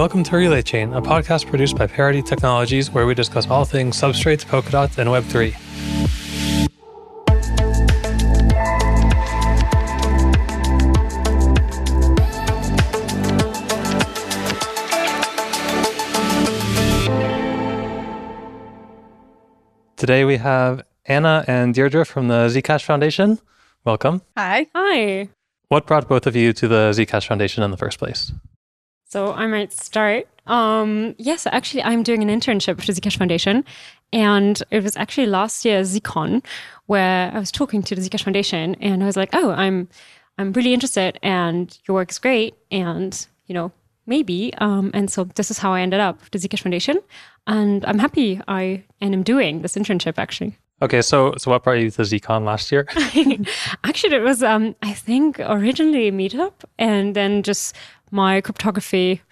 Welcome to Relay Chain, a podcast produced by Parity Technologies where we discuss all things substrates, Polkadot, and Web3. Today we have Anna and Deirdre from the Zcash Foundation. Welcome. Hi. Hi. What brought both of you to the Zcash Foundation in the first place? So I might start. Um, yes, actually, I'm doing an internship with the Zcash Foundation. And it was actually last year ZCon where I was talking to the Zcash Foundation and I was like, oh, I'm I'm really interested and your work is great and, you know, maybe. Um, and so this is how I ended up with the Zcash Foundation. And I'm happy I and am doing this internship actually. Okay, so so what brought you to ZCon last year? Actually, it was um, I think originally a meetup, and then just my cryptography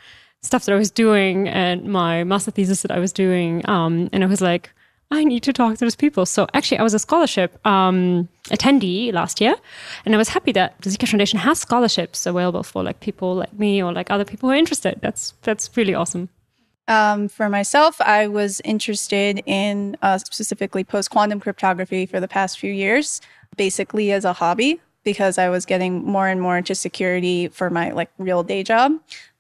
stuff that I was doing and my master thesis that I was doing, um, and I was like, I need to talk to those people. So actually, I was a scholarship um, attendee last year, and I was happy that the Zcash Foundation has scholarships available for like people like me or like other people who are interested. That's that's really awesome. Um, for myself, I was interested in uh, specifically post quantum cryptography for the past few years, basically as a hobby, because I was getting more and more into security for my like real day job.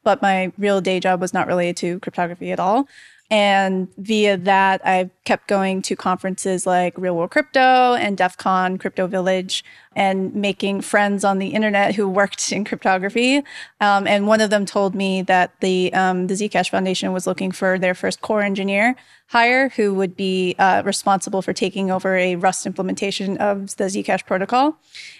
But my real day job was not related to cryptography at all. And via that, I kept going to conferences like Real World Crypto and DEF CON Crypto Village and making friends on the internet who worked in cryptography. Um, and one of them told me that the, um, the Zcash Foundation was looking for their first core engineer hire who would be uh, responsible for taking over a Rust implementation of the Zcash protocol.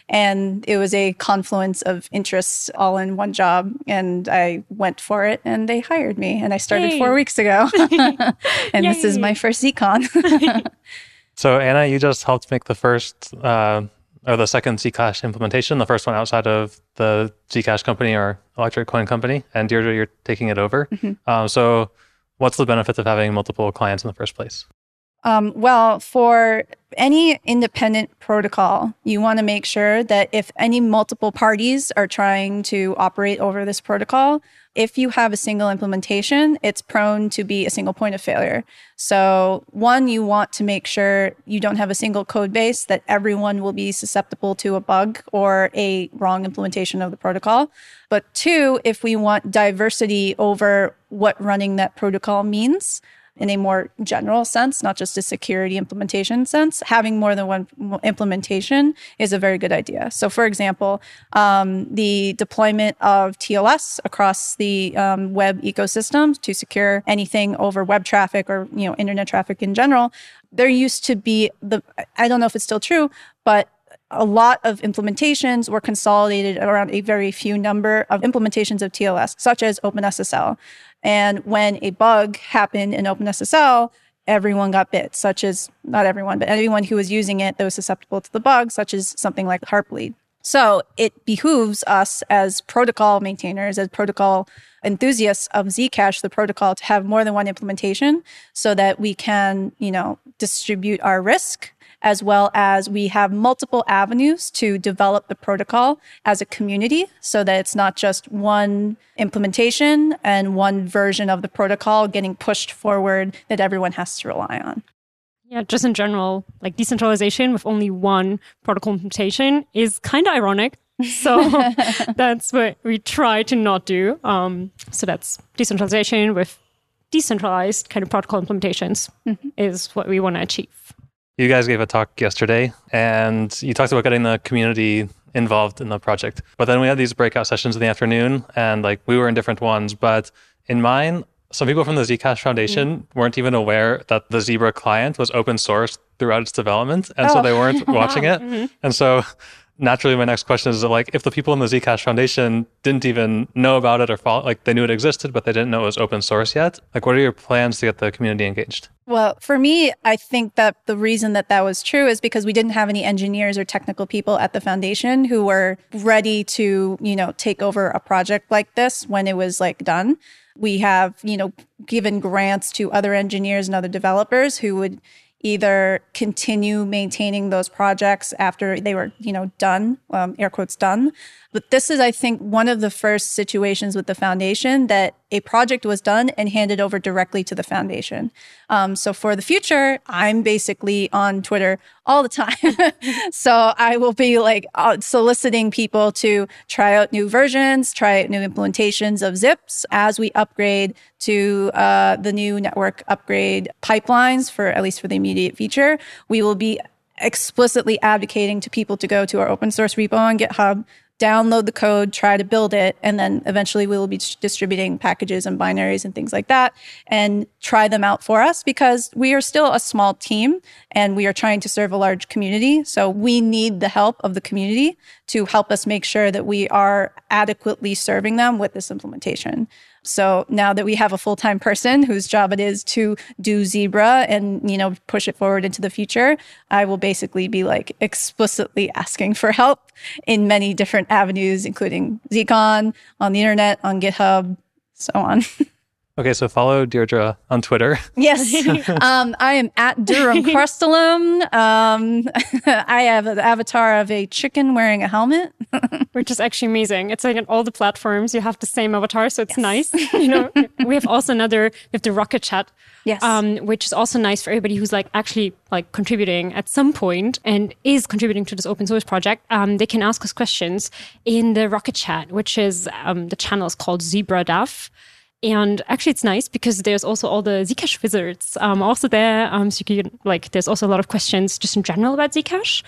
And it was a confluence of interests all in one job. And I went for it and they hired me. And I started Yay. four weeks ago. and this is my first ZCon. So Anna, you just helped make the first uh, or the second Zcash implementation, the first one outside of the Zcash company or Electric Coin company, and Deirdre, you're taking it over. Um, so, what's the benefit of having multiple clients in the first place? Um, well, for any independent protocol, you want to make sure that if any multiple parties are trying to operate over this protocol, if you have a single implementation, it's prone to be a single point of failure. So, one, you want to make sure you don't have a single code base that everyone will be susceptible to a bug or a wrong implementation of the protocol. But two, if we want diversity over what running that protocol means, in a more general sense, not just a security implementation sense, having more than one implementation is a very good idea. So, for example, um, the deployment of TLS across the um, web ecosystem to secure anything over web traffic or you know internet traffic in general, there used to be the I don't know if it's still true, but a lot of implementations were consolidated around a very few number of implementations of TLS, such as OpenSSL. And when a bug happened in OpenSSL, everyone got bit, such as not everyone, but anyone who was using it that was susceptible to the bug, such as something like Heartbleed. So it behooves us as protocol maintainers, as protocol enthusiasts of Zcash, the protocol, to have more than one implementation so that we can, you know, distribute our risk as well as we have multiple avenues to develop the protocol as a community so that it's not just one implementation and one version of the protocol getting pushed forward that everyone has to rely on. Yeah, just in general, like decentralization with only one protocol implementation is kind of ironic. So that's what we try to not do. Um, so that's decentralization with decentralized kind of protocol implementations is what we want to achieve. You guys gave a talk yesterday, and you talked about getting the community involved in the project. But then we had these breakout sessions in the afternoon, and like we were in different ones. But in mine, some people from the Zcash Foundation mm. weren't even aware that the Zebra client was open source throughout its development, and so Oh. they weren't oh. watching it. Mm-hmm. And so naturally, my next question is like, if the people in the Zcash Foundation didn't even know about it or follow, like they knew it existed, but they didn't know it was open source yet, like what are your plans to get the community engaged? Well, for me, I think that the reason that that was true is because we didn't have any engineers or technical people at the foundation who were ready to, you know, take over a project like this when it was like done. We have, you know, given grants to other engineers and other developers who would either continue maintaining those projects after they were, you know, done, um, air quotes done, But this is, I think, one of the first situations with the foundation that a project was done and handed over directly to the foundation. Um, so for the future, I'm basically on Twitter all the time. so I will be like uh, soliciting people to try out new versions, try out new implementations of zips as we upgrade to uh, the new network upgrade pipelines for at least for the immediate future. We will be explicitly advocating to people to go to our open source repo on GitHub, download the code, try to build it, and then eventually we will be distributing packages and binaries and things like that and try them out for us because we are still a small team and we are trying to serve a large community. So we need the help of the community to help us make sure that we are adequately serving them with this implementation. So now that we have a full-time person whose job it is to do Zebra and, you know, push it forward into the future, I will basically be like explicitly asking for help in many different avenues, including ZCon, on the internet, on GitHub, so on. Okay, so follow Deirdre on Twitter. Yes, um, I am at Durum Crustulum. Um, I have an avatar of a chicken wearing a helmet, which is actually amazing. It's like on all the platforms you have the same avatar, so it's yes. nice. You know, we have also another. We have the Rocket Chat, yes, um, which is also nice for everybody who's like actually like contributing at some point and is contributing to this open source project. Um, they can ask us questions in the Rocket Chat, which is um, the channel is called Zebra Dev. And actually, it's nice because there's also all the Zcash wizards um, also there. Um, so you can like, there's also a lot of questions just in general about Zcash,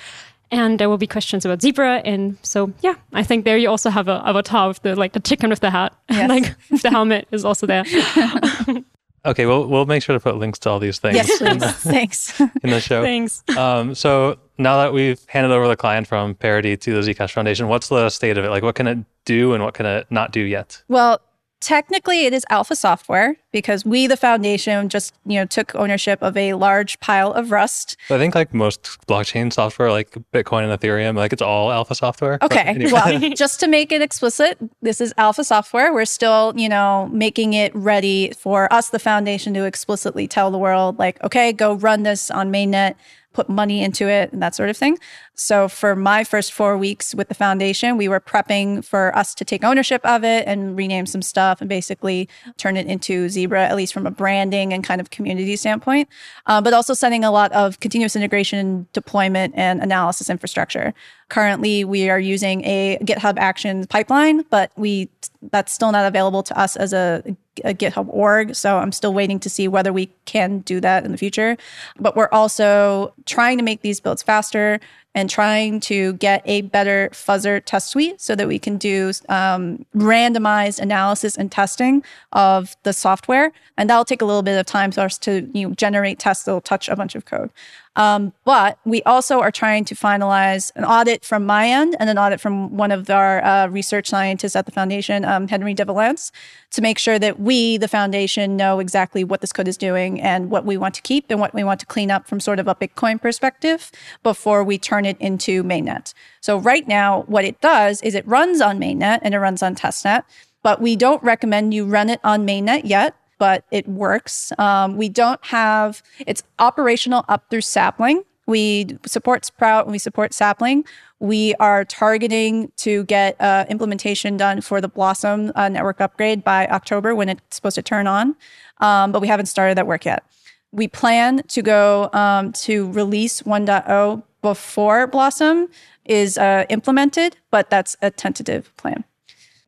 and there will be questions about Zebra. And so, yeah, I think there you also have a avatar of the like the chicken with the hat, yes. like the helmet is also there. okay, well, we'll make sure to put links to all these things. Yes, please. The, Thanks. In the show. Thanks. Um, so now that we've handed over the client from Parity to the Zcash Foundation, what's the state of it? Like, what can it do and what can it not do yet? Well, technically it is alpha software because we the foundation just you know took ownership of a large pile of rust i think like most blockchain software like bitcoin and ethereum like it's all alpha software okay anyway. well just to make it explicit this is alpha software we're still you know making it ready for us the foundation to explicitly tell the world like okay go run this on mainnet put money into it and that sort of thing. So for my first four weeks with the foundation, we were prepping for us to take ownership of it and rename some stuff and basically turn it into Zebra, at least from a branding and kind of community standpoint, uh, but also setting a lot of continuous integration, deployment, and analysis infrastructure. Currently, we are using a GitHub Actions pipeline, but we that's still not available to us as a, a, GitHub org. So I'm still waiting to see whether we can do that in the future. But we're also trying to make these builds faster and trying to get a better fuzzer test suite so that we can do um, randomized analysis and testing of the software. And that'll take a little bit of time for us to you know, generate tests that'll touch a bunch of code. Um, but we also are trying to finalize an audit from my end and an audit from one of our uh, research scientists at the foundation, um, Henry de Valence, to make sure that we, the foundation, know exactly what this code is doing and what we want to keep and what we want to clean up from sort of a Bitcoin perspective before we turn it into mainnet. So right now, what it does is it runs on mainnet and it runs on testnet but we don't recommend you run it on mainnet yet but it works. Um, we don't have, it's operational up through sapling. We support Sprout and we support sapling. We are targeting to get uh, implementation done for the Blossom uh, network upgrade by October when it's supposed to turn on, um, but we haven't started that work yet. We plan to go um, to release 1.0 before Blossom is uh, implemented, but that's a tentative plan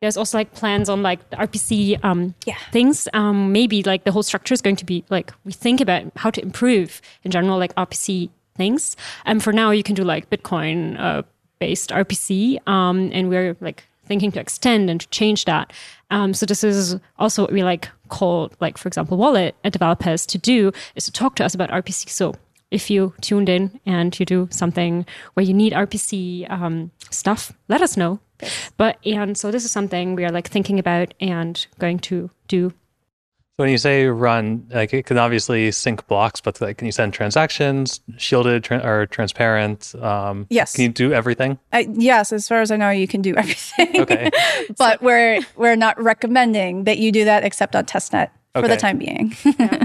there's also like plans on like the RPC um, yeah. things. Um, maybe like the whole structure is going to be like we think about how to improve in general like RPC things. And for now, you can do like Bitcoin uh, based RPC, um, and we're like thinking to extend and to change that. Um, so this is also what we like call like for example wallet developers to do is to talk to us about RPC. So if you tuned in and you do something where you need RPC um, stuff, let us know but and so this is something we are like thinking about and going to do. So when you say run, like it can obviously sync blocks, but like can you send transactions, shielded tra- or transparent? Um, yes. Can you do everything? Uh, yes, as far as I know, you can do everything. Okay. but so, we're we're not recommending that you do that except on testnet for okay. the time being. Yeah.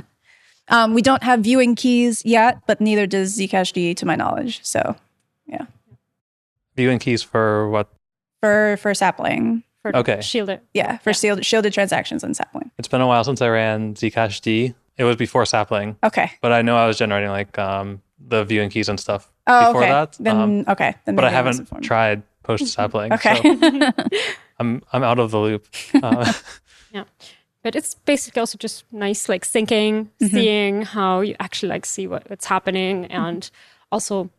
Um, we don't have viewing keys yet, but neither does Zcashd, to my knowledge. So, yeah. Viewing keys for what for for sapling. For Okay. shielded. Yeah, for shielded shielded transactions and sapling. It's been a while since I ran Zcash D. It was before sapling, Okay. but I know I was generating like um, the viewing keys and stuff Oh, before okay. that. Then um, okay. Then but I haven't wasn't informed. tried post sapling. Okay. So I'm I'm out of the loop. Uh, Yeah. But it's basically also just nice, like syncing, seeing how you actually like see what, what's happening and also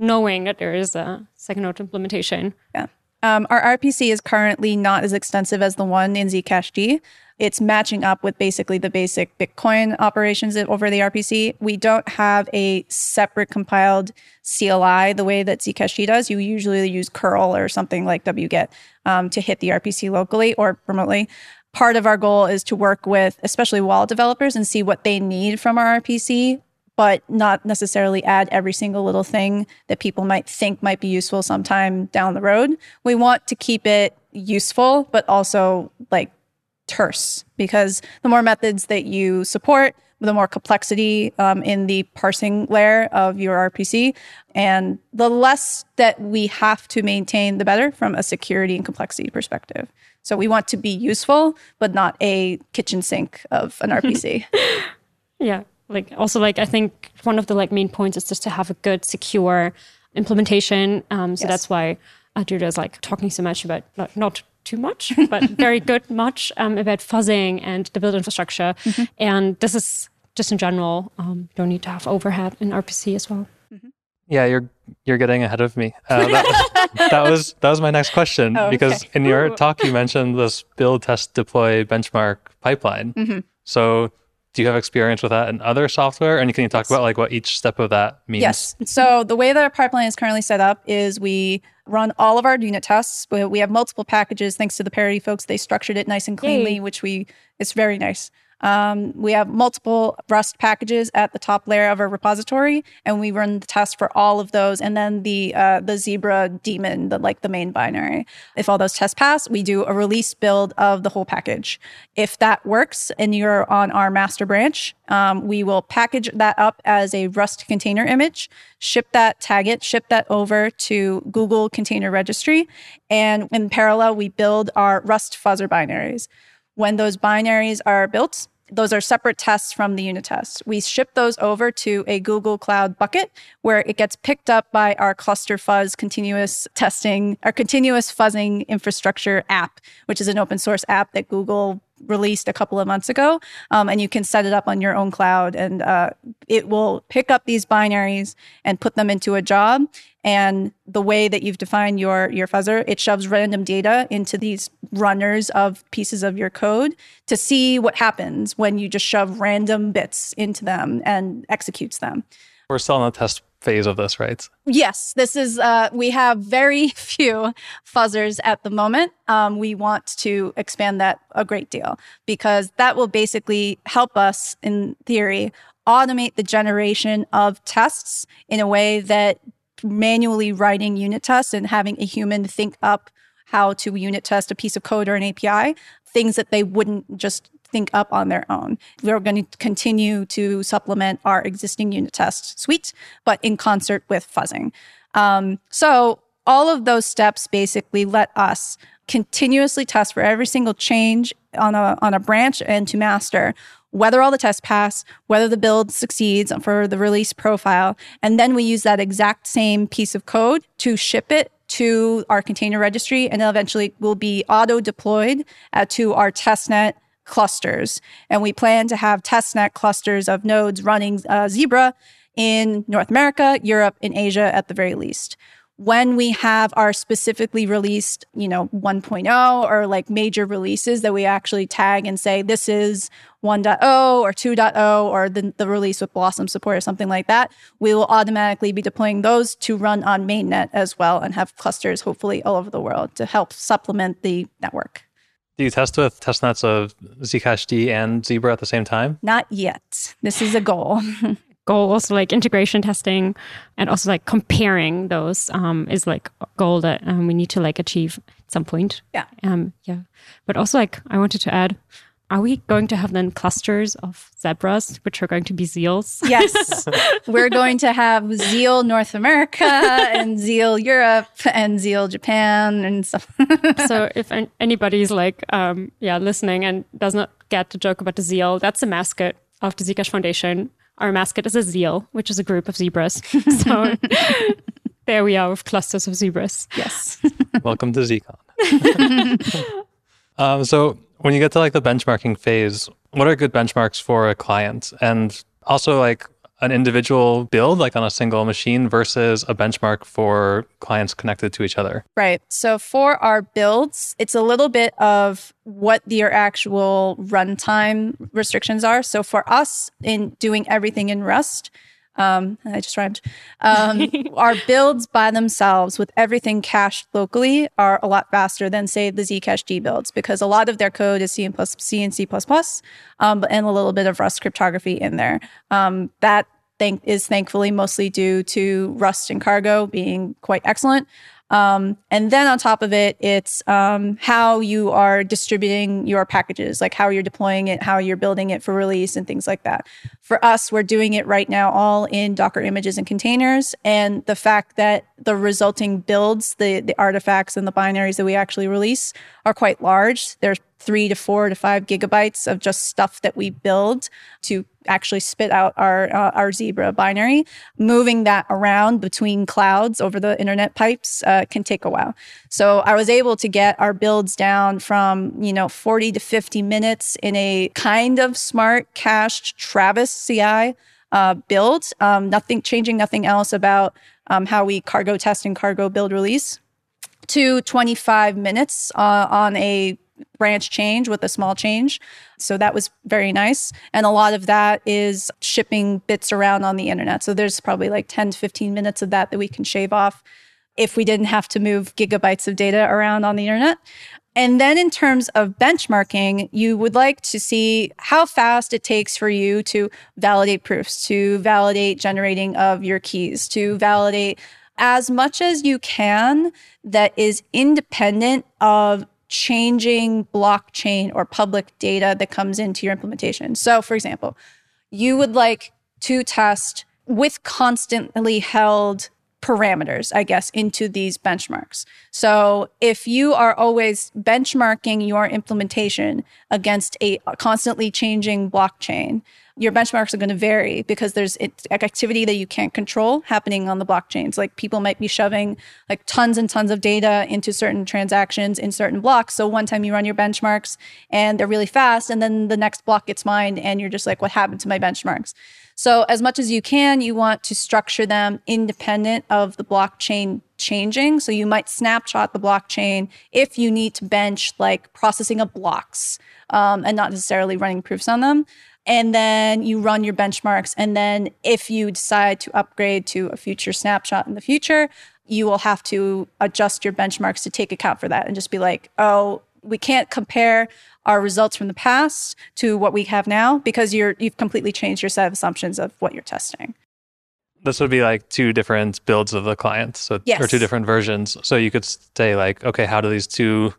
knowing that there is a second node implementation. Yeah. Um, our RPC is currently not as extensive as the one in Zcash D. It's matching up with basically the basic Bitcoin operations over the RPC. We don't have a separate compiled CLI the way that Zcash D does. You usually use curl or something like wget um, to hit the RPC locally or remotely. Part of our goal is to work with, especially wallet developers, and see what they need from our RPC but not necessarily add every single little thing that people might think might be useful sometime down the road. We want to keep it useful, but also like terse because the more methods that you support, the more complexity um, in the parsing layer of your RPC. And the less that we have to maintain, the better from a security and complexity perspective. So we want to be useful, but not a kitchen sink of an RPC. Yeah. Like also like I think one of the like main points is just to have a good secure implementation. Um, so Yes. that's why Deirdre is like talking so much about not, not too much, but very good much um, about fuzzing and the build infrastructure. And this is just in general, um, you don't need to have overhead in RPC as well. Mm-hmm. yeah, you're you're getting ahead of me. Uh, that, that was that was my next question Oh, because okay. in your talk you mentioned this build, test, deploy, benchmark pipeline. Mm-hmm. So do you have experience with that in other software? And can you talk about like what each step of that means? Yes. So the way that our pipeline is currently set up is we run all of our unit tests. We we have multiple packages. Thanks to the Parity folks, they structured it nice and cleanly, Yay. which we it's very nice. Um, we have multiple Rust packages at the top layer of our repository, and we run the test for all of those, and then the uh, the Zebra daemon, the like the main binary. If all those tests pass, we do a release build of the whole package. If that works and you're on our master branch, um, we will package that up as a Rust container image, ship that, tag it, ship that over to Google Container Registry, and in parallel, we build our Rust fuzzer binaries. When those binaries are built, those are separate tests from the unit tests. We ship those over to a Google Cloud bucket where it gets picked up by our cluster fuzz continuous testing, our continuous fuzzing infrastructure app, which is an open source app that Google released a couple of months ago. Um, and you can set it up on your own cloud and uh, it will pick up these binaries and put them into a job. And the way that you've defined your, your fuzzer, it shoves random data into these runners of pieces of your code to see what happens when you just shove random bits into them and executes them. We're still in the test phase of this, right? Yes, this is, uh, we have very few fuzzers at the moment. Um, we want to expand that a great deal because that will basically help us, in theory, automate the generation of tests in a way that manually writing unit tests and having a human think up how to unit test a piece of code or an API, things that they wouldn't just think up on their own. We're going to continue to supplement our existing unit test suite, but in concert with fuzzing. Um, so all of those steps basically let us continuously test for every single change on a on a branch and to master whether all the tests pass, whether the build succeeds for the release profile, and then we use that exact same piece of code to ship it to our container registry, and then eventually will be auto deployed uh, to our testnet clusters. And we plan to have testnet clusters of nodes running uh, Zebra in North America, Europe, and Asia at the very least. When we have our specifically released, you know, 1.0 or like major releases that we actually tag and say this is 1.0 or 2.0 or the, the release with Blossom support or something like that, we will automatically be deploying those to run on mainnet as well and have clusters hopefully all over the world to help supplement the network. Do you test with testnets of Zcash D and Zebra at the same time? Not yet. This is a goal. goal also like integration testing and also like comparing those um, is like a goal that um, we need to like achieve at some point Yeah. um, yeah but also like i wanted to add are we going to have then clusters of zebras, which are going to be zeals? Yes. We're going to have Zeal North America and Zeal Europe and Zeal Japan and stuff. so if anybody's like, um, yeah, listening and does not get the joke about the zeal, that's the mascot of the Zcash Foundation. Our mascot is a zeal, which is a group of zebras. So there we are with clusters of zebras. yes. Welcome to ZCon. um, so when you get to like the benchmarking phase, what are good benchmarks for a client? And also like an individual build, like on a single machine, versus a benchmark for clients connected to each other. Right. So for our builds, it's a little bit of what your actual runtime restrictions are. So for us, in doing everything in Rust, um, I just rhymed. Um, our builds by themselves with everything cached locally are a lot faster than say the Zcash D builds because a lot of their code is C and plus C and C plus plus, um, and a little bit of Rust cryptography in there. Um, that thank is thankfully mostly due to Rust and Cargo being quite excellent. Um, and then on top of it, it's um, how you are distributing your packages, like how you're deploying it, how you're building it for release, and things like that. For us, we're doing it right now all in Docker images and containers. And the fact that the resulting builds, the, the artifacts and the binaries that we actually release are quite large. They're three to four to five gigabytes of just stuff that we build to actually spit out our uh, our zebra binary. Moving that around between clouds over the internet pipes uh, can take a while. So i was able to get our builds down from you know 40 to 50 minutes in a kind of smart cached travis ci uh, build. Um, nothing changing nothing else about um, how we cargo test and cargo build release. To 25 minutes uh, on a branch change with a small change. So that was very nice. And a lot of that is shipping bits around on the internet. So there's probably like 10 to 15 minutes of that that we can shave off if we didn't have to move gigabytes of data around on the internet. And then in terms of benchmarking, you would like to see how fast it takes for you to validate proofs, to validate generating of your keys, to validate as much as you can that is independent of changing blockchain or public data that comes into your implementation. So, for example, you would like to test with constantly held parameters, I guess, into these benchmarks. So if you are always benchmarking your implementation against a constantly changing blockchain, your benchmarks are going to vary because there's activity that you can't control happening on the blockchains. Like people might be shoving like tons and tons of data into certain transactions in certain blocks. So one time you run your benchmarks and they're really fast, and then the next block gets mined, and you're just like, what happened to my benchmarks? So as much as you can, you want to structure them independent of the blockchain changing. So you might snapshot the blockchain if you need to bench like processing of blocks um, and not necessarily running proofs on them and then you run your benchmarks. And then if you decide to upgrade to a future snapshot in the future, you will have to adjust your benchmarks to take account for that and just be like, oh, we can't compare our results from the past to what we have now because you're you've completely changed your set of assumptions of what you're testing. This would be like two different builds of the client, so yes. or two different versions. So you could say like, okay, how do these two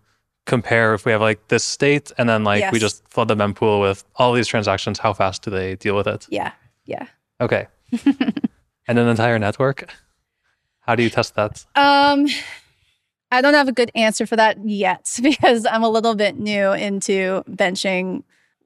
compare if we have like this state and then like yes. we just flood the mempool with all these transactions how fast do they deal with it yeah yeah okay and an entire network how do you test that um i don't have a good answer for that yet because i'm a little bit new into benching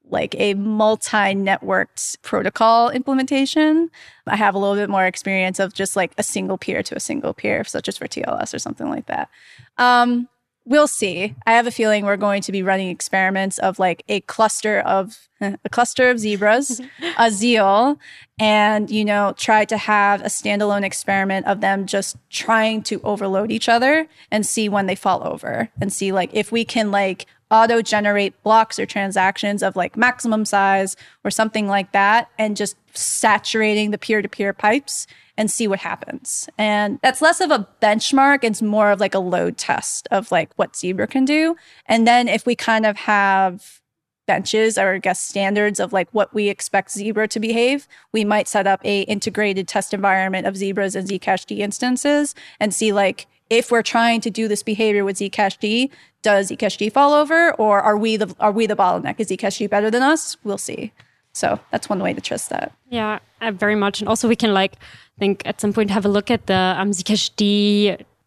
like a multi-networked protocol implementation. I have a little bit more experience of just like a single peer to a single peer, such as for TLS or something like that. Um, we'll see. I have a feeling we're going to be running experiments of like a cluster of a cluster of zebras, a zeal, and you know, try to have a standalone experiment of them just trying to overload each other and see when they fall over and see like if we can like auto generate blocks or transactions of like maximum size or something like that and just saturating the peer to peer pipes and see what happens. And that's less of a benchmark. It's more of like a load test of like what Zebra can do. And then if we kind of have benches or I guess standards of like what we expect Zebra to behave, we might set up a integrated test environment of Zebras and Zcash D instances and see like if we're trying to do this behavior with Zcash D, does Zcash fall over, or are we the are we the bottleneck? Is Zcash better than us? We'll see. So that's one way to trust that. Yeah, very much. And also, we can like think at some point have a look at the um,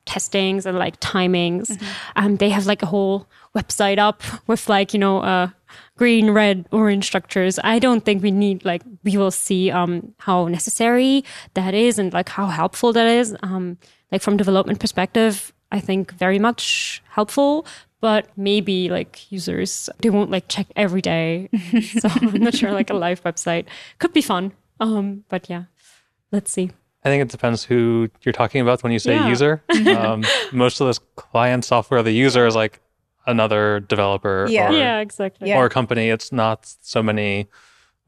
testings and like timings. Mm-hmm. Um, they have like a whole website up with like you know uh, green, red, orange structures. I don't think we need like we will see um, how necessary that is and like how helpful that is. Um, like from development perspective, I think very much helpful but maybe like users they won't like check every day. So i'm not sure like a live website could be fun. Um but yeah let's see. I think it depends who you're talking about when you say yeah. user. Um, most of this client software the user is like another developer yeah, or, yeah exactly. Or a company. It's not so many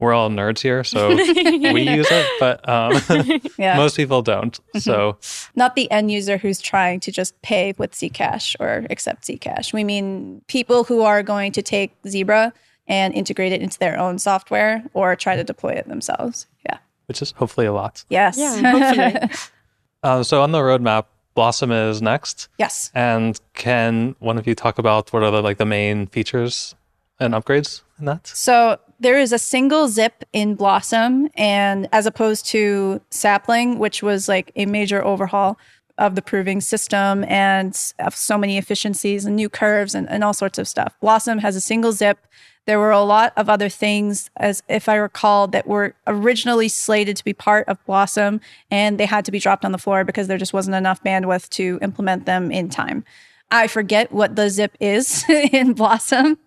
we're all nerds here, so we use it, but um, yeah. most people don't. Mm-hmm. So, not the end user who's trying to just pay with Zcash or accept Zcash. We mean people who are going to take Zebra and integrate it into their own software or try to deploy it themselves. Yeah, which is hopefully a lot. Yes. Yeah, hopefully. uh, so on the roadmap, Blossom is next. Yes. And can one of you talk about what are the like the main features and upgrades in that? So there is a single zip in Blossom, and as opposed to Sapling, which was like a major overhaul of the proving system and so many efficiencies and new curves and, and all sorts of stuff. Blossom has a single zip. There were a lot of other things, as if I recall, that were originally slated to be part of Blossom, and they had to be dropped on the floor because there just wasn't enough bandwidth to implement them in time. I forget what the zip is in Blossom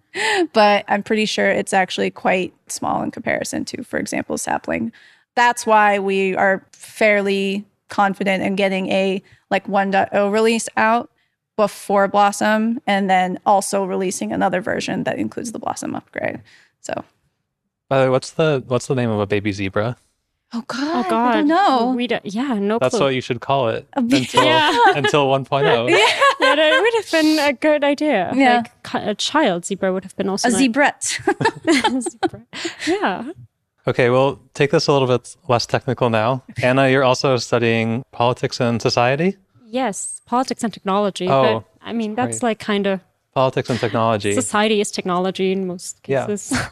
but I'm pretty sure it's actually quite small in comparison to, for example, sapling. That's why we are fairly confident in getting a like 1.0 release out before Blossom and then also releasing another version that includes the Blossom upgrade. So By the way, what's the what's the name of a baby zebra? Oh God! Oh God! I don't know. We don't, yeah, no. That's clue. what you should call it until yeah. until 1.0. yeah, yeah, that would have been a good idea. Yeah, like a child zebra would have been also a nice. zebrette. Yeah. Okay, we'll take this a little bit less technical now. Anna, you're also studying politics and society. Yes, politics and technology. Oh, but I mean that's right. like kind of politics and technology. Society is technology in most cases. Yeah.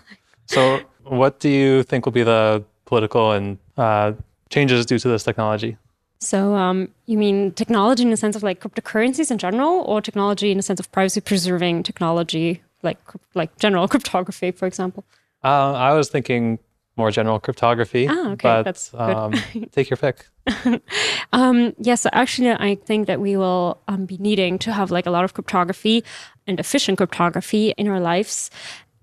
so, what do you think will be the political and uh, changes due to this technology. So, um, you mean technology in the sense of like cryptocurrencies in general, or technology in the sense of privacy preserving technology, like like general cryptography, for example? Uh, I was thinking more general cryptography. Ah, okay, but, that's um, take your pick. um, yes, yeah, so actually, I think that we will um, be needing to have like a lot of cryptography and efficient cryptography in our lives.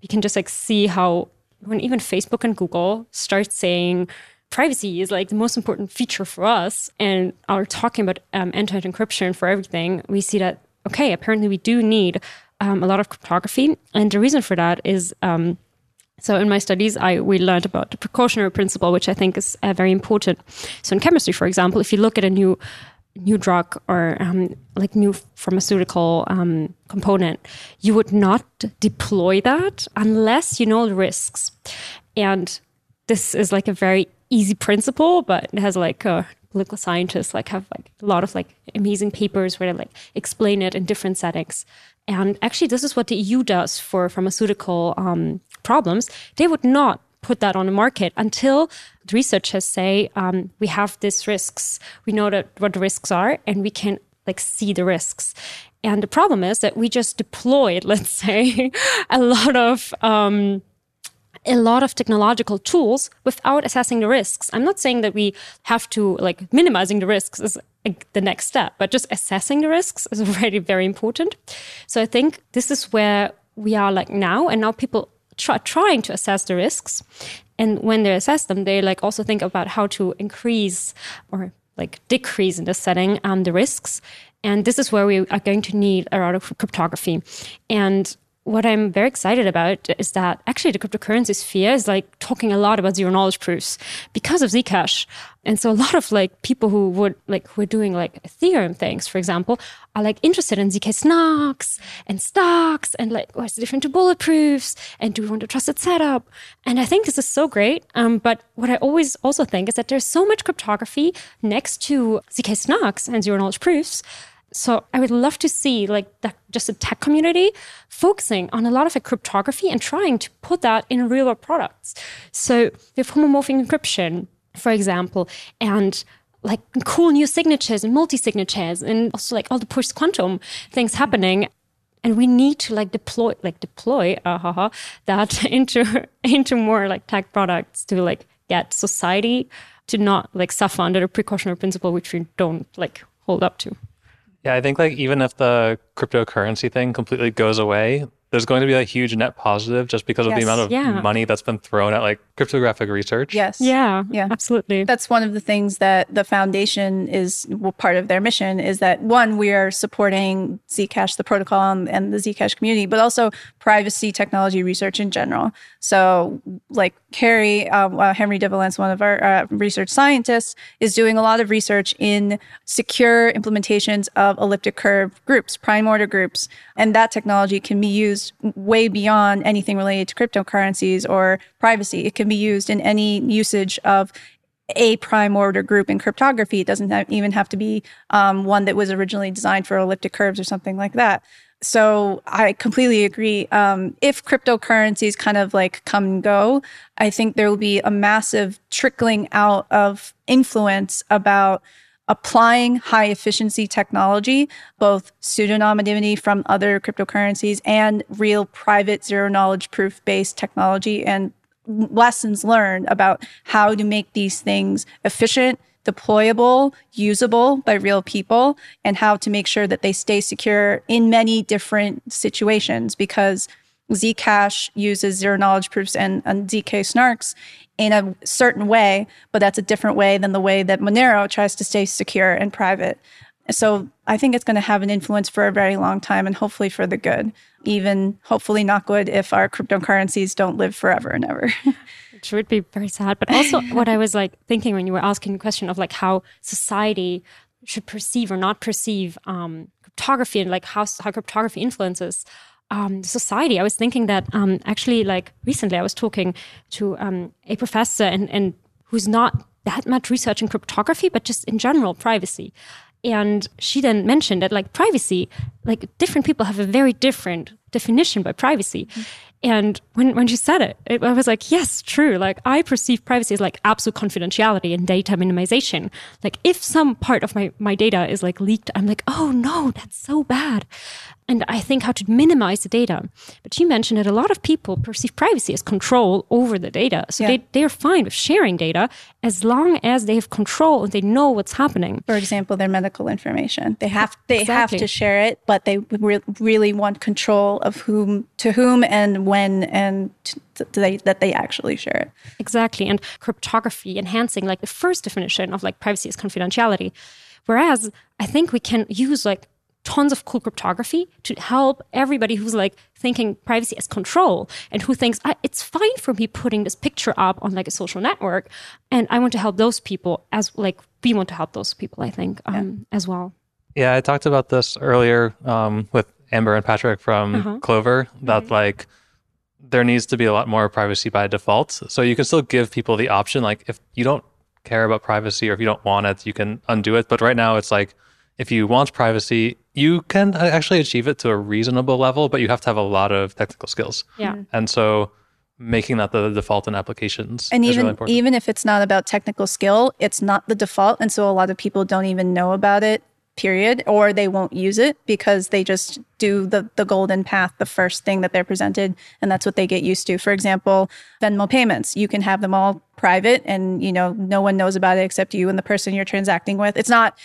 We can just like see how when even Facebook and Google start saying privacy is like the most important feature for us and are talking about um, end-to-end encryption for everything, we see that okay, apparently we do need um, a lot of cryptography, and the reason for that is. Um, so in my studies, I we learned about the precautionary principle, which I think is uh, very important. So in chemistry, for example, if you look at a new new drug or um, like new pharmaceutical um, component, you would not deploy that unless you know the risks. And this is like a very easy principle, but it has like uh, political scientists like have like a lot of like amazing papers where they like explain it in different settings. And actually, this is what the EU does for pharmaceutical um, problems. They would not put that on the market until the researchers say um, we have these risks. We know that what the risks are, and we can like see the risks. And the problem is that we just deployed, let's say, a lot of um, a lot of technological tools without assessing the risks. I'm not saying that we have to like minimizing the risks is the next step, but just assessing the risks is already very important. So I think this is where we are like now, and now people try, trying to assess the risks. And when they assess them, they like also think about how to increase or like decrease in the setting um, the risks. And this is where we are going to need a lot of cryptography. And what I'm very excited about is that actually the cryptocurrency sphere is like talking a lot about zero knowledge proofs because of Zcash. And so a lot of like people who would like who are doing like Ethereum things, for example, are like interested in zk snarks and STARKs and like what's the different to bulletproofs and do we want a trusted setup? And I think this is so great. Um, but what I always also think is that there's so much cryptography next to zk snarks and zero knowledge proofs So I would love to see like just a tech community focusing on a lot of cryptography and trying to put that in real world products. So have homomorphic encryption, for example, and like cool new signatures and multi signatures and also like all the post quantum things happening and we need to like deploy like deploy uh, haha, that into into more like tech products to like get society to not like suffer under the precautionary principle which we don't like hold up to yeah i think like even if the cryptocurrency thing completely goes away there's going to be a huge net positive just because of Yes. the amount of Yeah. money that's been thrown at like cryptographic research Yes. yeah Yeah. absolutely That's one of the things that the foundation is well, part of their mission is that one, we are supporting Zcash, the protocol and, and the Zcash community, but also privacy technology research in general. So, like Harry, um, uh, Henry de Valence, one of our uh, research scientists, is doing a lot of research in secure implementations of elliptic curve groups, prime order groups. And that technology can be used way beyond anything related to cryptocurrencies or privacy. It can be used in any usage of a prime order group in cryptography. It doesn't have, even have to be um, one that was originally designed for elliptic curves or something like that. So I completely agree. Um, if cryptocurrencies kind of like come and go, I think there will be a massive trickling out of influence about applying high efficiency technology, both pseudonymity from other cryptocurrencies and real private zero knowledge proof based technology and lessons learned about how to make these things efficient, deployable, usable by real people, and how to make sure that they stay secure in many different situations because Zcash uses zero knowledge proofs and, and ZK snarks in a certain way, but that's a different way than the way that Monero tries to stay secure and private. So I think it's going to have an influence for a very long time and hopefully for the good. Even hopefully not good if our cryptocurrencies don't live forever and ever. which would be very sad. But also, what I was like thinking when you were asking the question of like how society should perceive or not perceive um, cryptography and like how how cryptography influences um, society. I was thinking that um, actually, like recently, I was talking to um, a professor and and who's not that much research in cryptography, but just in general privacy. And she then mentioned that like privacy, like different people have a very different definition by privacy. And when, when she said it, it, I was like, yes, true. Like I perceive privacy as like absolute confidentiality and data minimization. Like if some part of my, my data is like leaked, I'm like, oh no, that's so bad. And I think how to minimize the data. But she mentioned that a lot of people perceive privacy as control over the data. So Yeah. they, they're fine with sharing data as long as they have control and they know what's happening. for example, their medical information. They have they Exactly. have to share it, but they re- really want control of whom to whom and when and t- t- they, that they actually share it. Exactly. And cryptography enhancing like the first definition of like privacy is confidentiality. Whereas I think we can use like tons of cool cryptography to help everybody who's like thinking privacy as control and who thinks "I- it's fine for me putting this picture up on like a social network. And I want to help those people as like we want to help those people, I think, um, as well. Yeah, I talked about this earlier um, with Amber and Patrick from Clovyr that like there needs to be a lot more privacy by default. So you can still give people the option like if you don't care about privacy or if you don't want it, you can undo it. But right now it's like if you want privacy, you can uh, actually achieve it to a reasonable level, but you have to have a lot of technical skills. Yeah. Mm-hmm. And so making that the default in applications And is even really important. even if it's not about technical skill, it's not the default, and so a lot of people don't even know about it. Period, or they won't use it because they just do the the golden path, the first thing that they're presented, and that's what they get used to. For example, Venmo payments, you can have them all private, and you know no one knows about it except you and the person you're transacting with. It's not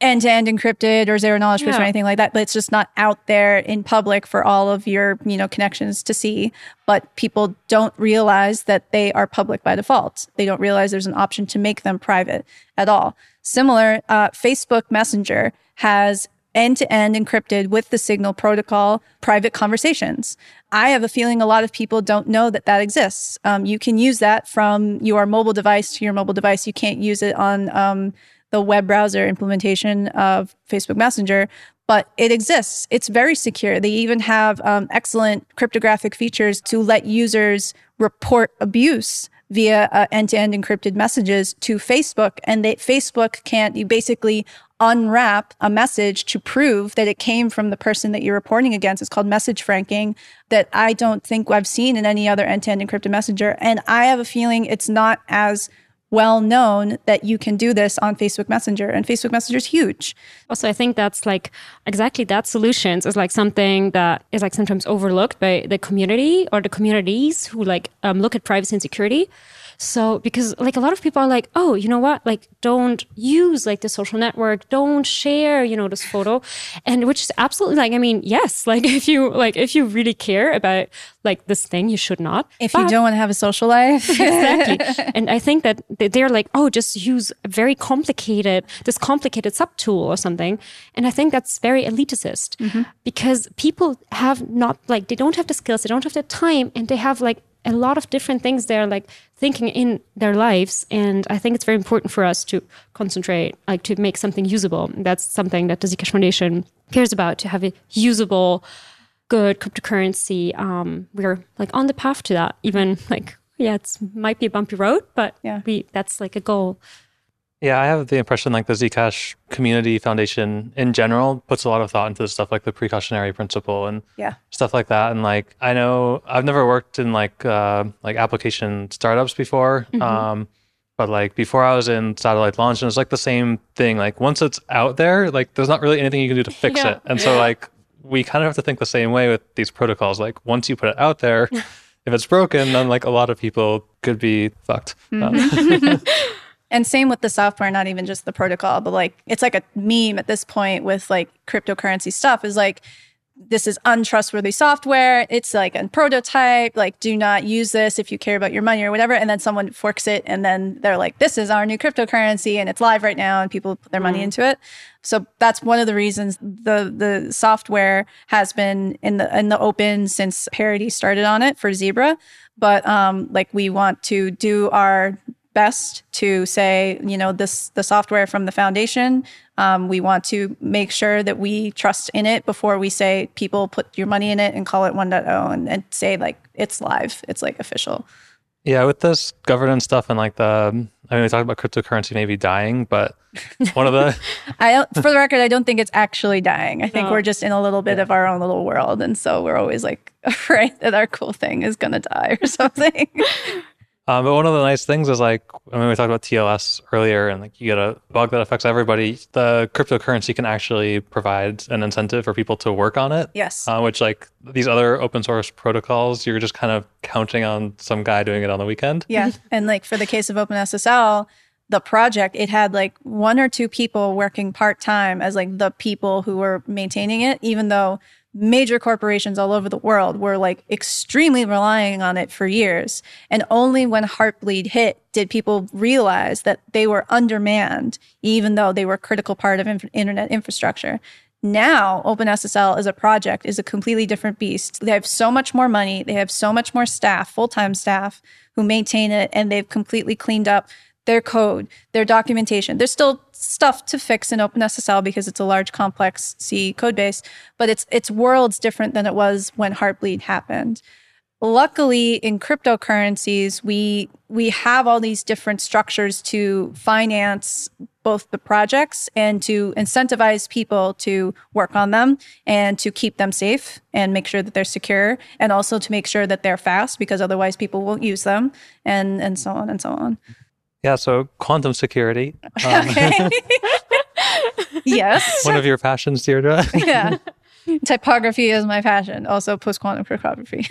end to end encrypted or zero knowledge proofs or anything like that, but it's just not out there in public for all of your, you know, connections to see. But people don't realize that they are public by default. They don't realize there's an option to make them private at all. Similar, uh, Facebook Messenger has end to end encrypted with the Signal protocol private conversations. I have a feeling a lot of people don't know that that exists. Um, you can use that from your mobile device to your mobile device. You can't use it on um, the web browser implementation of Facebook Messenger, but it exists. It's very secure. They even have um, excellent cryptographic features to let users report abuse via uh, end-to-end encrypted messages to Facebook, and they, Facebook can't. You basically unwrap a message to prove that it came from the person that you're reporting against. It's called message franking that I don't think I've seen in any other end-to-end encrypted messenger. And I have a feeling it's not as well known that you can do this on Facebook Messenger and Facebook Messenger is huge. Also, I think that's like exactly that solutions is like something that is like sometimes overlooked by the community or the communities who like um, look at privacy and security. So because like a lot of people are like, oh, you know what? Like don't use like the social network, don't share, you know, this photo. And which is absolutely like, I mean, yes, like if you like if you really care about like this thing, you should not. If but, you don't want to have a social life. exactly. And I think that they're like, oh, just use a very complicated, this complicated sub tool or something. And I think that's very elitist mm-hmm. because people have not like they don't have the skills, they don't have the time, and they have like a lot of different things they're like thinking in their lives and i think it's very important for us to concentrate like to make something usable. That's something that the zcash foundation cares about to have a usable good cryptocurrency. Um, we're like on the path to that even like yeah it might be a bumpy road but yeah. we that's like a goal yeah, I have the impression like the Zcash community foundation in general puts a lot of thought into the stuff like the precautionary principle and yeah. stuff like that. And like I know I've never worked in like uh, like application startups before. Mm-hmm. Um, but like before I was in satellite launch, and it's like the same thing. Like once it's out there, like there's not really anything you can do to fix yeah. it. And so like we kind of have to think the same way with these protocols. Like once you put it out there, if it's broken, then like a lot of people could be fucked. Mm-hmm. Um, And same with the software, not even just the protocol, but like it's like a meme at this point with like cryptocurrency stuff is like this is untrustworthy software. It's like a prototype. Like, do not use this if you care about your money or whatever. And then someone forks it, and then they're like, "This is our new cryptocurrency, and it's live right now, and people put their money mm. into it." So that's one of the reasons the the software has been in the in the open since Parity started on it for Zebra. But um, like, we want to do our best to say, you know, this the software from the foundation. Um, we want to make sure that we trust in it before we say people put your money in it and call it 1.0 and, and say like it's live, it's like official. Yeah, with this governance stuff and like the, I mean, we talked about cryptocurrency maybe dying, but one of the, I don't, for the record, I don't think it's actually dying. I think no. we're just in a little bit yeah. of our own little world, and so we're always like afraid that our cool thing is gonna die or something. Um, but one of the nice things is like, I mean, we talked about TLS earlier, and like you get a bug that affects everybody. The cryptocurrency can actually provide an incentive for people to work on it. Yes. Uh, which like these other open source protocols, you're just kind of counting on some guy doing it on the weekend. Yeah, and like for the case of OpenSSL, the project, it had like one or two people working part time as like the people who were maintaining it, even though major corporations all over the world were like extremely relying on it for years. And only when Heartbleed hit did people realize that they were undermanned, even though they were a critical part of inf- internet infrastructure. Now, OpenSSL as a project is a completely different beast. They have so much more money, they have so much more staff, full time staff who maintain it, and they've completely cleaned up their code, their documentation. There's still stuff to fix in OpenSSL because it's a large, complex C code base, but it's it's worlds different than it was when Heartbleed happened. Luckily, in cryptocurrencies, we we have all these different structures to finance both the projects and to incentivize people to work on them and to keep them safe and make sure that they're secure and also to make sure that they're fast because otherwise people won't use them and and so on and so on. Yeah, so quantum security. Um, okay. yes. One of your passions, Deirdre. yeah. Typography is my passion. Also, post quantum cryptography.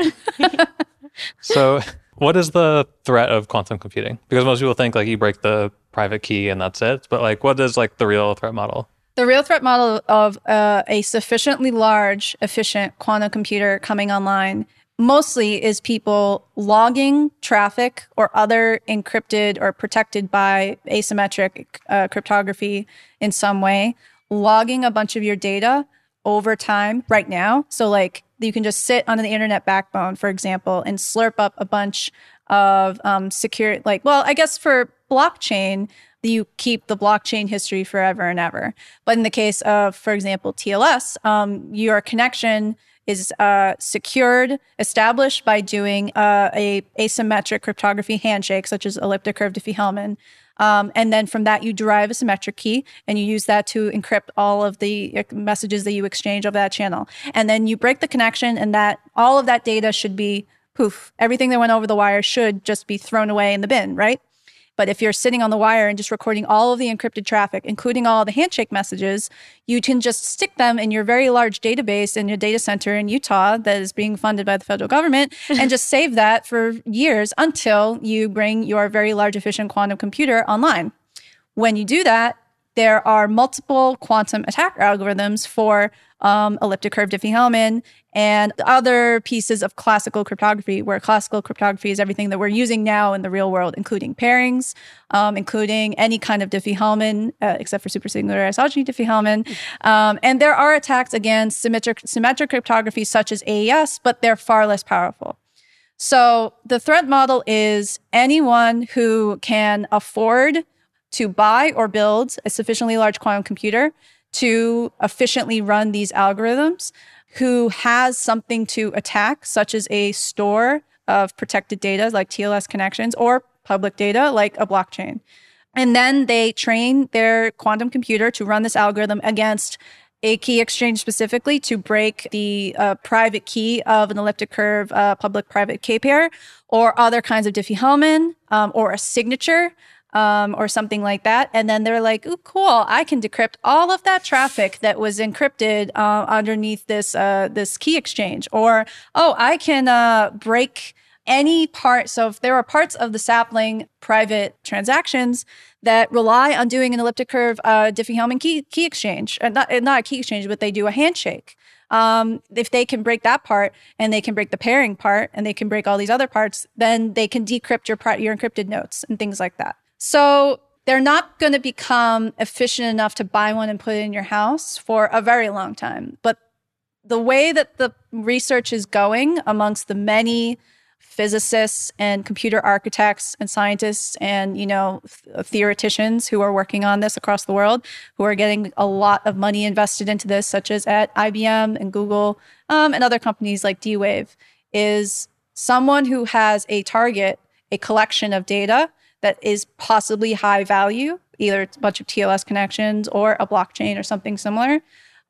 so, what is the threat of quantum computing? Because most people think like you break the private key and that's it. But like, what is like the real threat model? The real threat model of uh, a sufficiently large, efficient quantum computer coming online mostly is people logging traffic or other encrypted or protected by asymmetric uh, cryptography in some way, logging a bunch of your data over time right now. So, like, you can just sit on the internet backbone, for example, and slurp up a bunch of um, secure, like, well, I guess for blockchain, you keep the blockchain history forever and ever. But in the case of, for example, TLS, um, your connection is uh, secured, established by doing uh, a asymmetric cryptography handshake, such as elliptic curve Diffie-Hellman. Um, and then from that, you derive a symmetric key and you use that to encrypt all of the messages that you exchange over that channel. And then you break the connection, and that all of that data should be poof. Everything that went over the wire should just be thrown away in the bin, right? But if you're sitting on the wire and just recording all of the encrypted traffic, including all the handshake messages, you can just stick them in your very large database in your data center in Utah that is being funded by the federal government and just save that for years until you bring your very large efficient quantum computer online. When you do that, there are multiple quantum attack algorithms for um, elliptic curve Diffie-Hellman and other pieces of classical cryptography, where classical cryptography is everything that we're using now in the real world, including pairings, um, including any kind of Diffie-Hellman, uh, except for supersingular isogeny Diffie-Hellman. Um, and there are attacks against symmetric, symmetric cryptography, such as AES, but they're far less powerful. So the threat model is anyone who can afford to buy or build a sufficiently large quantum computer to efficiently run these algorithms who has something to attack, such as a store of protected data like TLS connections or public data like a blockchain. And then they train their quantum computer to run this algorithm against a key exchange specifically to break the uh, private key of an elliptic curve uh, public private key pair or other kinds of Diffie-Hellman um, or a signature um, or something like that. And then they're like, "Ooh, cool! I can decrypt all of that traffic that was encrypted uh, underneath this uh, this key exchange." Or, "Oh, I can uh, break." Any part, so if there are parts of the sapling private transactions that rely on doing an elliptic curve uh, Diffie-Hellman key, key exchange, uh, not, not a key exchange, but they do a handshake. Um, if they can break that part and they can break the pairing part and they can break all these other parts, then they can decrypt your your encrypted notes and things like that. So they're not going to become efficient enough to buy one and put it in your house for a very long time. But the way that the research is going amongst the many physicists and computer architects and scientists and you know th- theoreticians who are working on this across the world who are getting a lot of money invested into this such as at ibm and google um, and other companies like d-wave is someone who has a target a collection of data that is possibly high value, either it's a bunch of TLS connections or a blockchain or something similar.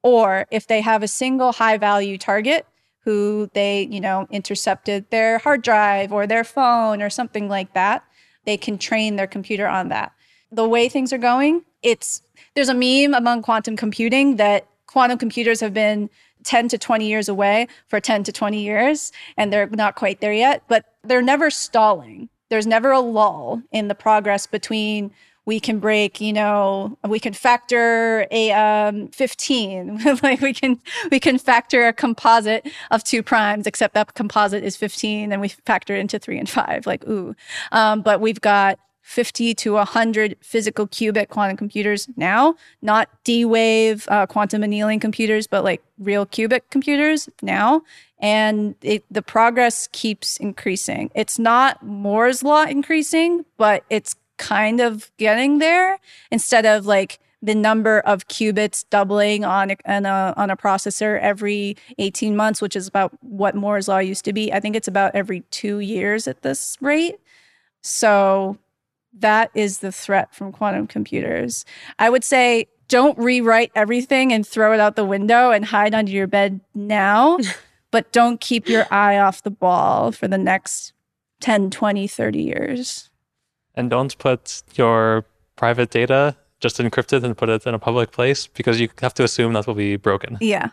Or if they have a single high value target who they, you know, intercepted their hard drive or their phone or something like that, they can train their computer on that. The way things are going, it's there's a meme among quantum computing that quantum computers have been 10 to 20 years away for 10 to 20 years and they're not quite there yet, but they're never stalling there's never a lull in the progress between we can break you know we can factor a um, 15 like we can we can factor a composite of two primes except that composite is 15 and we factor it into three and five. Like ooh. Um, but we've got 50 to 100 physical qubit quantum computers now, not D wave uh, quantum annealing computers, but like real qubit computers now. And it, the progress keeps increasing. It's not Moore's law increasing, but it's kind of getting there instead of like the number of qubits doubling on a, on a, on a processor every 18 months, which is about what Moore's law used to be. I think it's about every two years at this rate. So that is the threat from quantum computers. I would say don't rewrite everything and throw it out the window and hide under your bed now, but don't keep your eye off the ball for the next 10, 20, 30 years. And don't put your private data just encrypted and put it in a public place because you have to assume that will be broken. Yeah.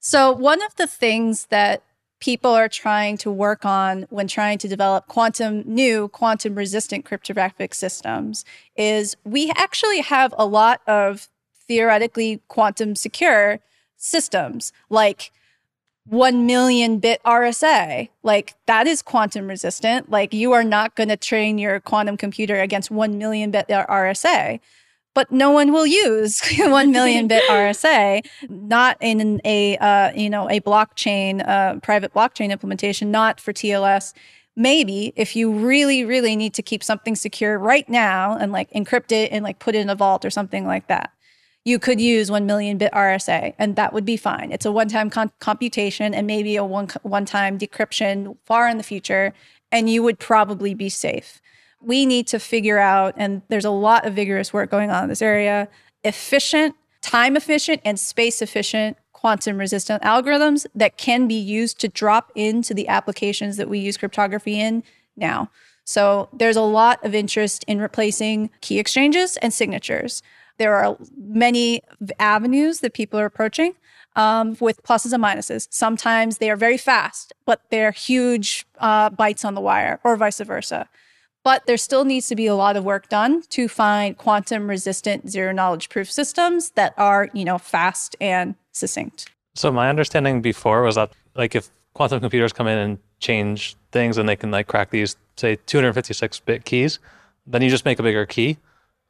So, one of the things that people are trying to work on when trying to develop quantum new quantum resistant cryptographic systems is we actually have a lot of theoretically quantum secure systems like 1 million bit RSA. Like that is quantum resistant. Like you are not going to train your quantum computer against 1 million bit RSA but no one will use 1 million bit RSA, not in a, uh, you know, a blockchain, uh, private blockchain implementation, not for TLS. Maybe if you really, really need to keep something secure right now and like encrypt it and like put it in a vault or something like that, you could use 1 million bit RSA and that would be fine. It's a one time con- computation and maybe a one, one time decryption far in the future, and you would probably be safe. We need to figure out, and there's a lot of vigorous work going on in this area, efficient, time efficient, and space efficient quantum resistant algorithms that can be used to drop into the applications that we use cryptography in now. So there's a lot of interest in replacing key exchanges and signatures. There are many avenues that people are approaching um, with pluses and minuses. Sometimes they are very fast, but they're huge uh, bytes on the wire, or vice versa. But there still needs to be a lot of work done to find quantum resistant zero knowledge proof systems that are, you know, fast and succinct. So my understanding before was that like if quantum computers come in and change things and they can like crack these say 256 bit keys, then you just make a bigger key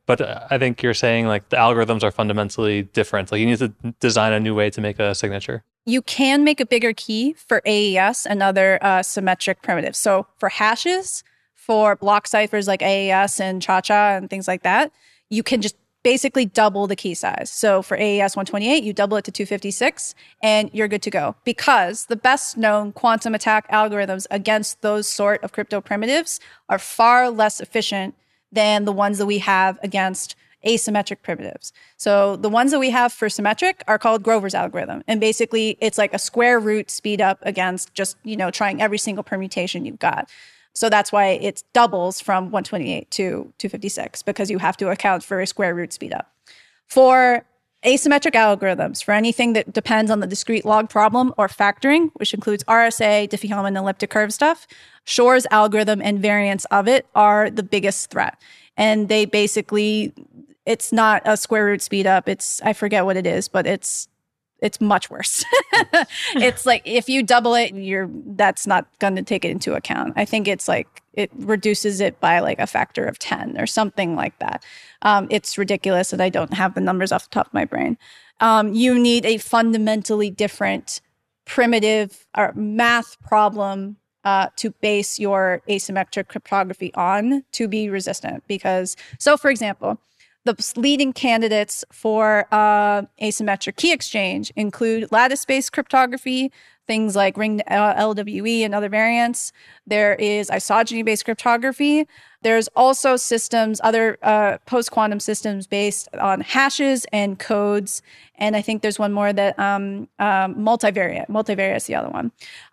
but uh, I think you're saying like the algorithms are fundamentally different. Like you need to design a new way to make a signature. You can make a bigger key for AES and other uh, symmetric primitives. So for hashes, for block ciphers like AES and ChaCha and things like that, you can just basically double the key size. So for AES 128, you double it to 256 and you're good to go. Because the best known quantum attack algorithms against those sort of crypto primitives are far less efficient than the ones that we have against asymmetric primitives. So the ones that we have for symmetric are called Grover's algorithm. And basically it's like a square root speed up against just, you know, trying every single permutation you've got. So that's why it doubles from 128 to 256 because you have to account for a square root speedup. For asymmetric algorithms, for anything that depends on the discrete log problem or factoring, which includes RSA, Diffie-Hellman, elliptic curve stuff, Shor's algorithm and variants of it are the biggest threat. And they basically, it's not a square root speedup. It's, I forget what it is, but it's, it's much worse. it's like if you double it, you're that's not going to take it into account. I think it's like it reduces it by like a factor of 10 or something like that. Um, it's ridiculous and I don't have the numbers off the top of my brain. Um, you need a fundamentally different primitive or math problem uh, to base your asymmetric cryptography on to be resistant. Because, so for example, the leading candidates for uh, asymmetric key exchange include lattice based cryptography, things like ring uh, LWE and other variants. There is isogeny based cryptography. There's also systems, other uh, post quantum systems based on hashes and codes. And I think there's one more that um, um, multivariate. Multivariate is the other one.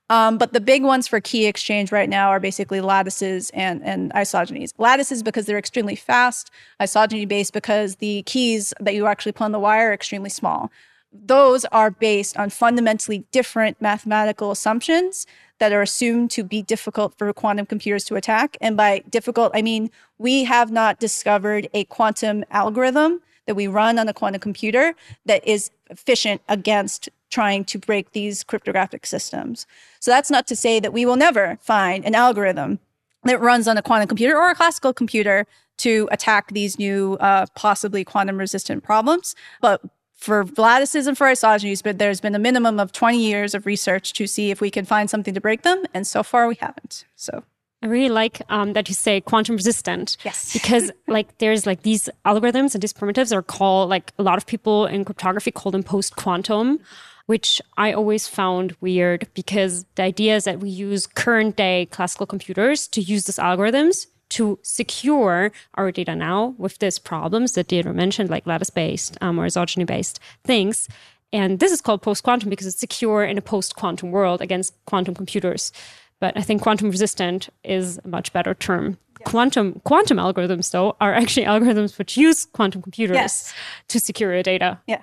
Um, but the big ones for key exchange right now are basically lattices and, and isogenies. Lattices because they're extremely fast, isogeny based because the keys that you actually put on the wire are extremely small. Those are based on fundamentally different mathematical assumptions that are assumed to be difficult for quantum computers to attack. And by difficult, I mean we have not discovered a quantum algorithm that we run on a quantum computer that is efficient against trying to break these cryptographic systems. So that's not to say that we will never find an algorithm that runs on a quantum computer or a classical computer to attack these new, uh, possibly quantum resistant problems. But for lattices and for isogenies, but there's been a minimum of 20 years of research to see if we can find something to break them. And so far we haven't. So I really like um, that you say quantum resistant. Yes. Because like there's like these algorithms and these primitives are called like a lot of people in cryptography call them post quantum, which I always found weird because the idea is that we use current day classical computers to use these algorithms to secure our data now with these problems that Deirdre mentioned, like lattice based um, or isogeny based things. And this is called post quantum because it's secure in a post quantum world against quantum computers. But I think quantum resistant is a much better term. Quantum quantum algorithms, though, are actually algorithms which use quantum computers yes. to secure your data. Yeah.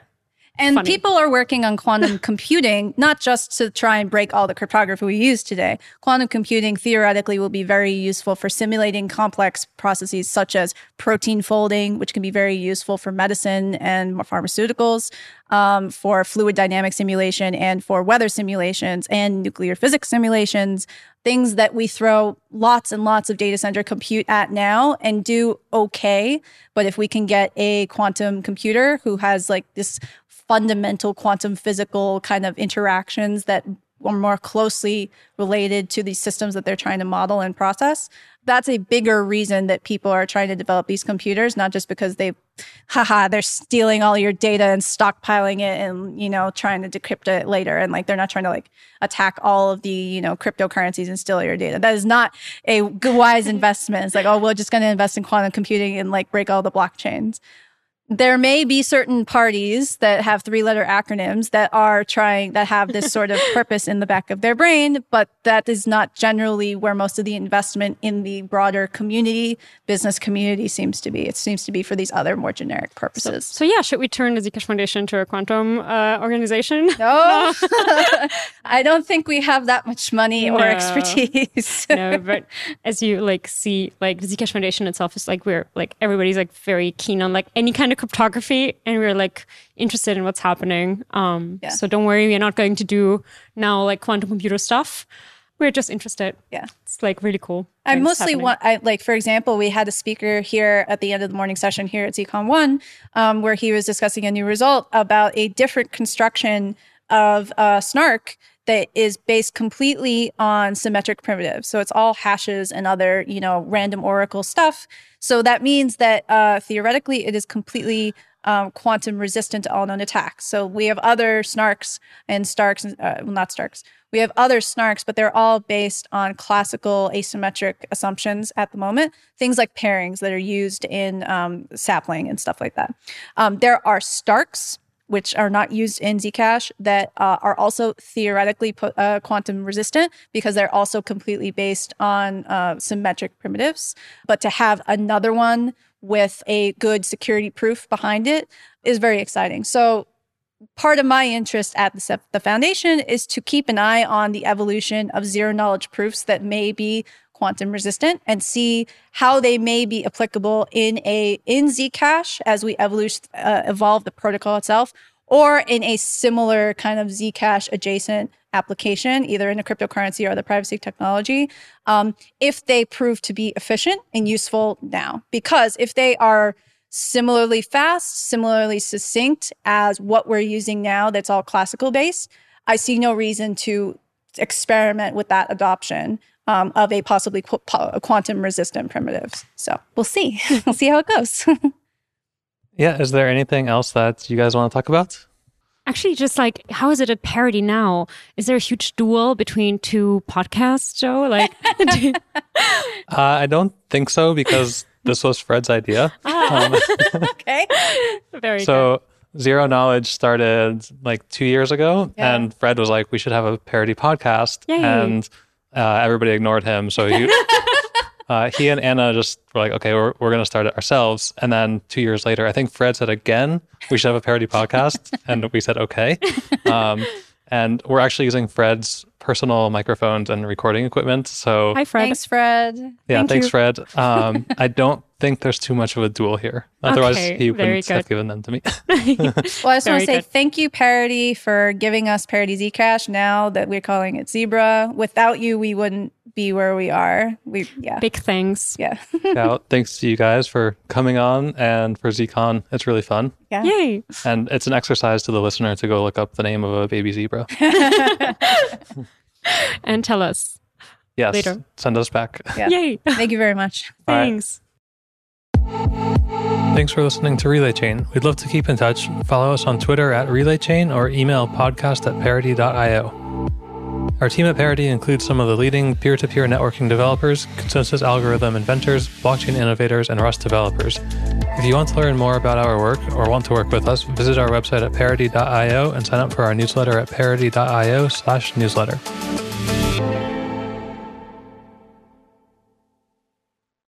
And Funny. people are working on quantum computing, not just to try and break all the cryptography we use today. Quantum computing theoretically will be very useful for simulating complex processes such as protein folding, which can be very useful for medicine and pharmaceuticals, um, for fluid dynamic simulation, and for weather simulations and nuclear physics simulations. Things that we throw lots and lots of data center compute at now and do okay. But if we can get a quantum computer who has like this fundamental quantum physical kind of interactions that are more closely related to these systems that they're trying to model and process. That's a bigger reason that people are trying to develop these computers, not just because they, haha, they're stealing all your data and stockpiling it and, you know, trying to decrypt it later. And like, they're not trying to like attack all of the, you know, cryptocurrencies and steal your data. That is not a wise investment. It's like, oh, we're just going to invest in quantum computing and like break all the blockchains there may be certain parties that have three letter acronyms that are trying that have this sort of purpose in the back of their brain but that is not generally where most of the investment in the broader community business community seems to be it seems to be for these other more generic purposes So yeah, should we turn the Zcash Foundation to a quantum uh, organization? no i don't think we have that much money or No. expertise no, but as you like see, like the Zcash Foundation itself is like we're like everybody's like very keen on like any kind of cryptography, and we're like interested in what's happening. Um, Yeah. so don't worry, we're not going to do now like quantum computer stuff. We're just interested. yeah It's like really cool. I mostly want, I like, for example, we had a speaker here at the end of the morning session here at ZCon One, um, where he was discussing a new result about a different construction of uh, Snark that is based completely on symmetric primitives. So it's all hashes and other, you know, random oracle stuff. So that means that uh, theoretically it is completely um, quantum resistant to all known attacks. So we have other snarks and starks, uh, well, not starks. We have other snarks, but they're all based on classical asymmetric assumptions at the moment. Things like pairings that are used in um, sapling and stuff like that. Um, there are starks, which are not used in Zcash, that uh, are also theoretically uh, quantum resistant because they're also completely based on uh, symmetric primitives. But to have another one with a good security proof behind it is very exciting. So part of my interest at the, the foundation is to keep an eye on the evolution of zero knowledge proofs that may be quantum resistant and see how they may be applicable in a in Zcash as we evolution, uh, evolve the protocol itself or in a similar kind of Zcash adjacent application, either in a cryptocurrency or the privacy technology, um, if they prove to be efficient and useful now. Because if they are similarly fast, similarly succinct as what we're using now that's all classical based, I see no reason to experiment with that adoption um, of a possibly qu- po- quantum resistant primitives. So we'll see. we'll see how it goes. Yeah. Is there anything else that you guys want to talk about? Actually, just like, how is it at Parity now? Is there a huge duel between two podcasts, Joe? Like, do- Uh, I don't think so because this was Fred's idea. Um, okay. very good. so Zero Knowledge started like two years ago, Yeah. and Fred was like, "We should have a Parity podcast," Yay. and uh, everybody ignored him. So he, uh, he and Anna just were like, "Okay, we're we're going to start it ourselves." And then two years later, I think Fred said again, "We should have a Parity podcast," and we said, "Okay." Um, and we're actually using Fred's personal microphones and recording equipment. So Hi, Fred. Thanks, Fred. yeah, Thank thanks, you. Fred. Um, I don't think there's too much of a duel here. Otherwise, Okay, he wouldn't have given them to me. Well, I just want to say good. thank you, Parity, for giving us Parity Zcash now that we're calling it Zebra. Without you, we wouldn't be where we are. We, yeah. Big thanks. Yeah. yeah, thanks to you guys for coming on and for ZCon. It's really fun. yeah. Yay. And it's an exercise to the listener to go look up the name of a baby zebra. And tell us. Yes. Later. Send us back. Yeah. Yay. Thank you very much. All right. Thanks. Thanks for listening to Relay Chain. We'd love to keep in touch. Follow us on Twitter at Relay Chain or email podcast at parity.io. Our team at Parity includes some of the leading peer to peer networking developers, consensus algorithm inventors, blockchain innovators, and Rust developers. If you want to learn more about our work or want to work with us, visit our website at parity.io and sign up for our newsletter at parity.io slash newsletter.